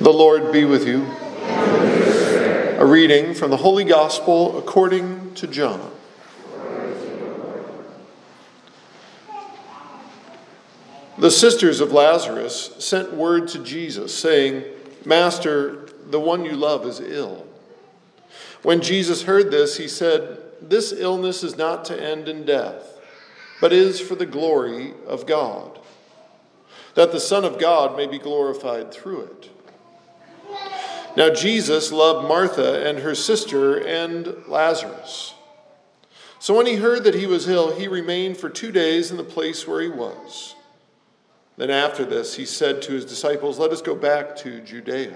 The Lord be with you. A reading from the Holy Gospel according to John. The sisters of Lazarus sent word to Jesus, saying, Master, the one you love is ill. When Jesus heard this, he said, This illness is not to end in death, but is for the glory of God, that the Son of God may be glorified through it. Now, Jesus loved Martha and her sister and Lazarus. So when he heard that he was ill, he remained for two days in the place where he was. Then after this, he said to his disciples, Let us go back to Judea.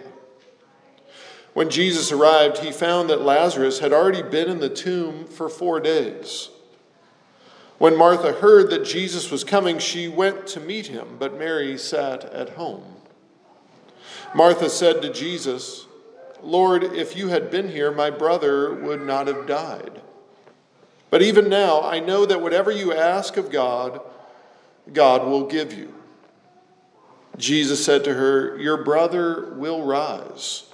When Jesus arrived, he found that Lazarus had already been in the tomb for four days. When Martha heard that Jesus was coming, she went to meet him, but Mary sat at home. Martha said to Jesus, Lord, if you had been here, my brother would not have died. But even now, I know that whatever you ask of God, God will give you. Jesus said to her, Your brother will rise.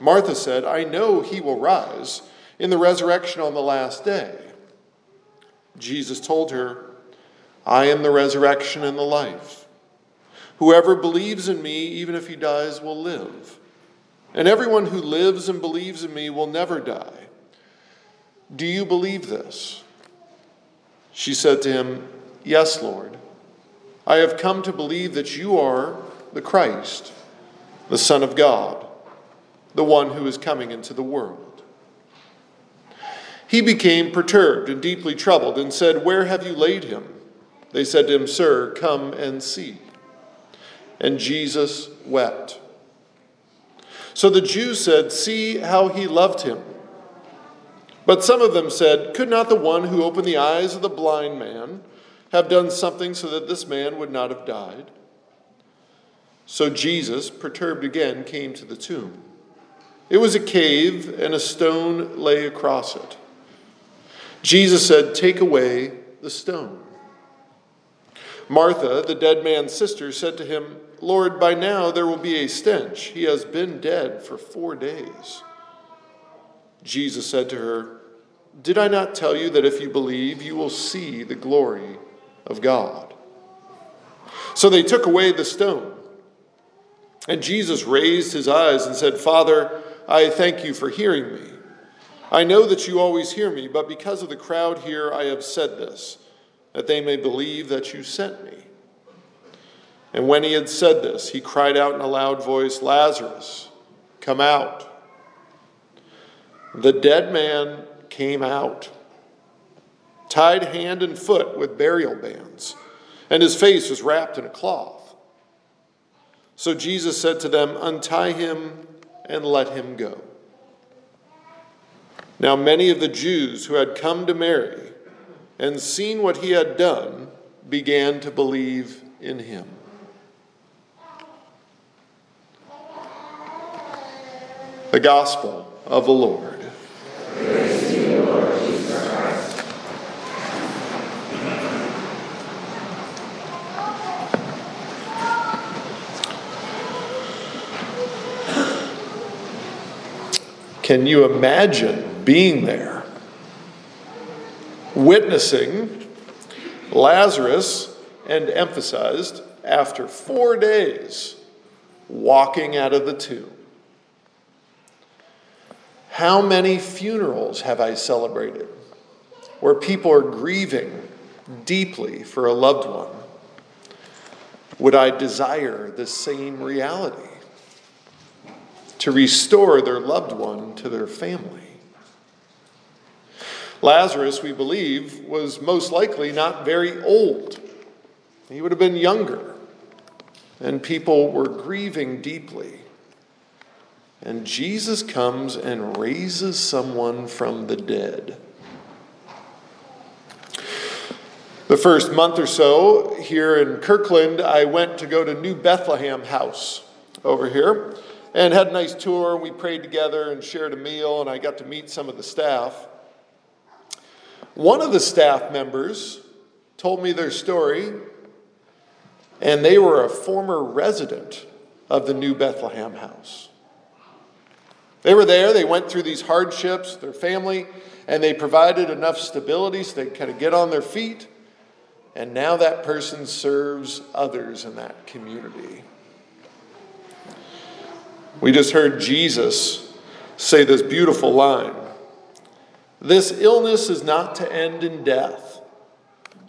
Martha said, I know he will rise in the resurrection on the last day. Jesus told her, I am the resurrection and the life. Whoever believes in me, even if he dies, will live. And everyone who lives and believes in me will never die. Do you believe this? She said to him, Yes, Lord. I have come to believe that you are the Christ, the Son of God, the one who is coming into the world. He became perturbed and deeply troubled and said, Where have you laid him? They said to him, Sir, come and see. And Jesus wept. So the Jews said, See how he loved him. But some of them said, Could not the one who opened the eyes of the blind man have done something so that this man would not have died? So Jesus, perturbed again, came to the tomb. It was a cave, and a stone lay across it. Jesus said, Take away the stone. Martha, the dead man's sister, said to him, Lord, by now there will be a stench. He has been dead for four days. Jesus said to her, Did I not tell you that if you believe, you will see the glory of God? So they took away the stone. And Jesus raised his eyes and said, Father, I thank you for hearing me. I know that you always hear me, but because of the crowd here, I have said this, that they may believe that you sent me. And when he had said this, he cried out in a loud voice, Lazarus, come out. The dead man came out, tied hand and foot with burial bands, and his face was wrapped in a cloth. So Jesus said to them, Untie him and let him go. Now, many of the Jews who had come to Mary and seeing what he had done began to believe in him. The Gospel of the Lord. Can you imagine being there, witnessing Lazarus, and emphasized after four days, walking out of the tomb? How many funerals have I celebrated where people are grieving deeply for a loved one? Would I desire the same reality? To restore their loved one to their family. Lazarus, we believe, was most likely not very old. He would have been younger. And people were grieving deeply. And Jesus comes and raises someone from the dead. The first month or so here in Kirkland, I went to go to New Bethlehem House over here and had a nice tour. We prayed together and shared a meal, and I got to meet some of the staff. One of the staff members told me their story, and they were a former resident of the new Bethlehem house. They were there, they went through these hardships, their family, and they provided enough stability so they could kind of get on their feet. And now that person serves others in that community. We just heard Jesus say this beautiful line This illness is not to end in death,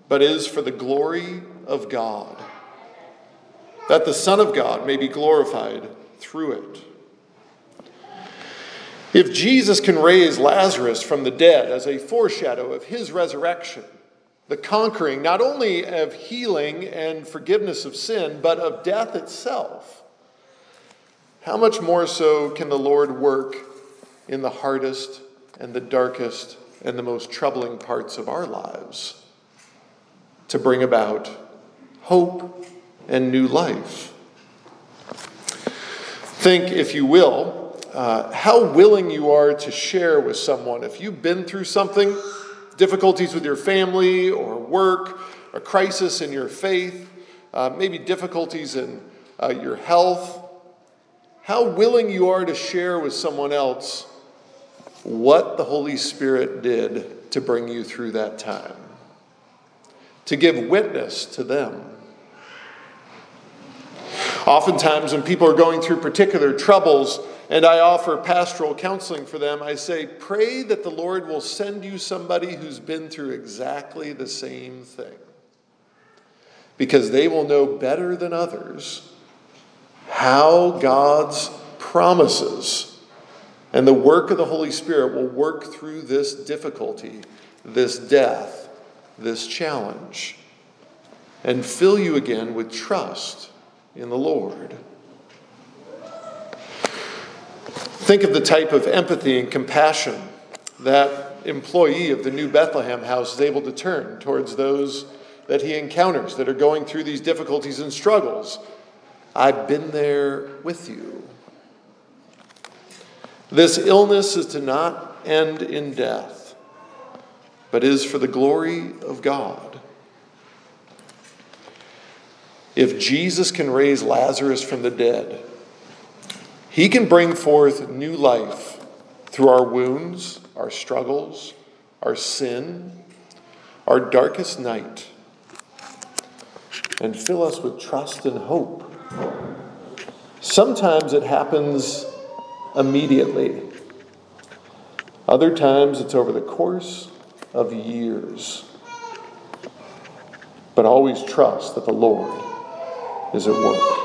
but is for the glory of God, that the Son of God may be glorified through it. If Jesus can raise Lazarus from the dead as a foreshadow of his resurrection, the conquering not only of healing and forgiveness of sin, but of death itself, how much more so can the Lord work in the hardest and the darkest and the most troubling parts of our lives to bring about hope and new life? Think, if you will, uh, how willing you are to share with someone. If you've been through something, difficulties with your family or work, a crisis in your faith, uh, maybe difficulties in uh, your health, how willing you are to share with someone else what the Holy Spirit did to bring you through that time, to give witness to them. Oftentimes, when people are going through particular troubles, and I offer pastoral counseling for them, I say, pray that the Lord will send you somebody who's been through exactly the same thing. Because they will know better than others how God's promises and the work of the Holy Spirit will work through this difficulty, this death, this challenge, and fill you again with trust in the Lord. Think of the type of empathy and compassion that employee of the New Bethlehem House is able to turn towards those that he encounters that are going through these difficulties and struggles. I've been there with you. This illness is to not end in death, but is for the glory of God. If Jesus can raise Lazarus from the dead, he can bring forth new life through our wounds, our struggles, our sin, our darkest night, and fill us with trust and hope. Sometimes it happens immediately, other times it's over the course of years. But always trust that the Lord is at work.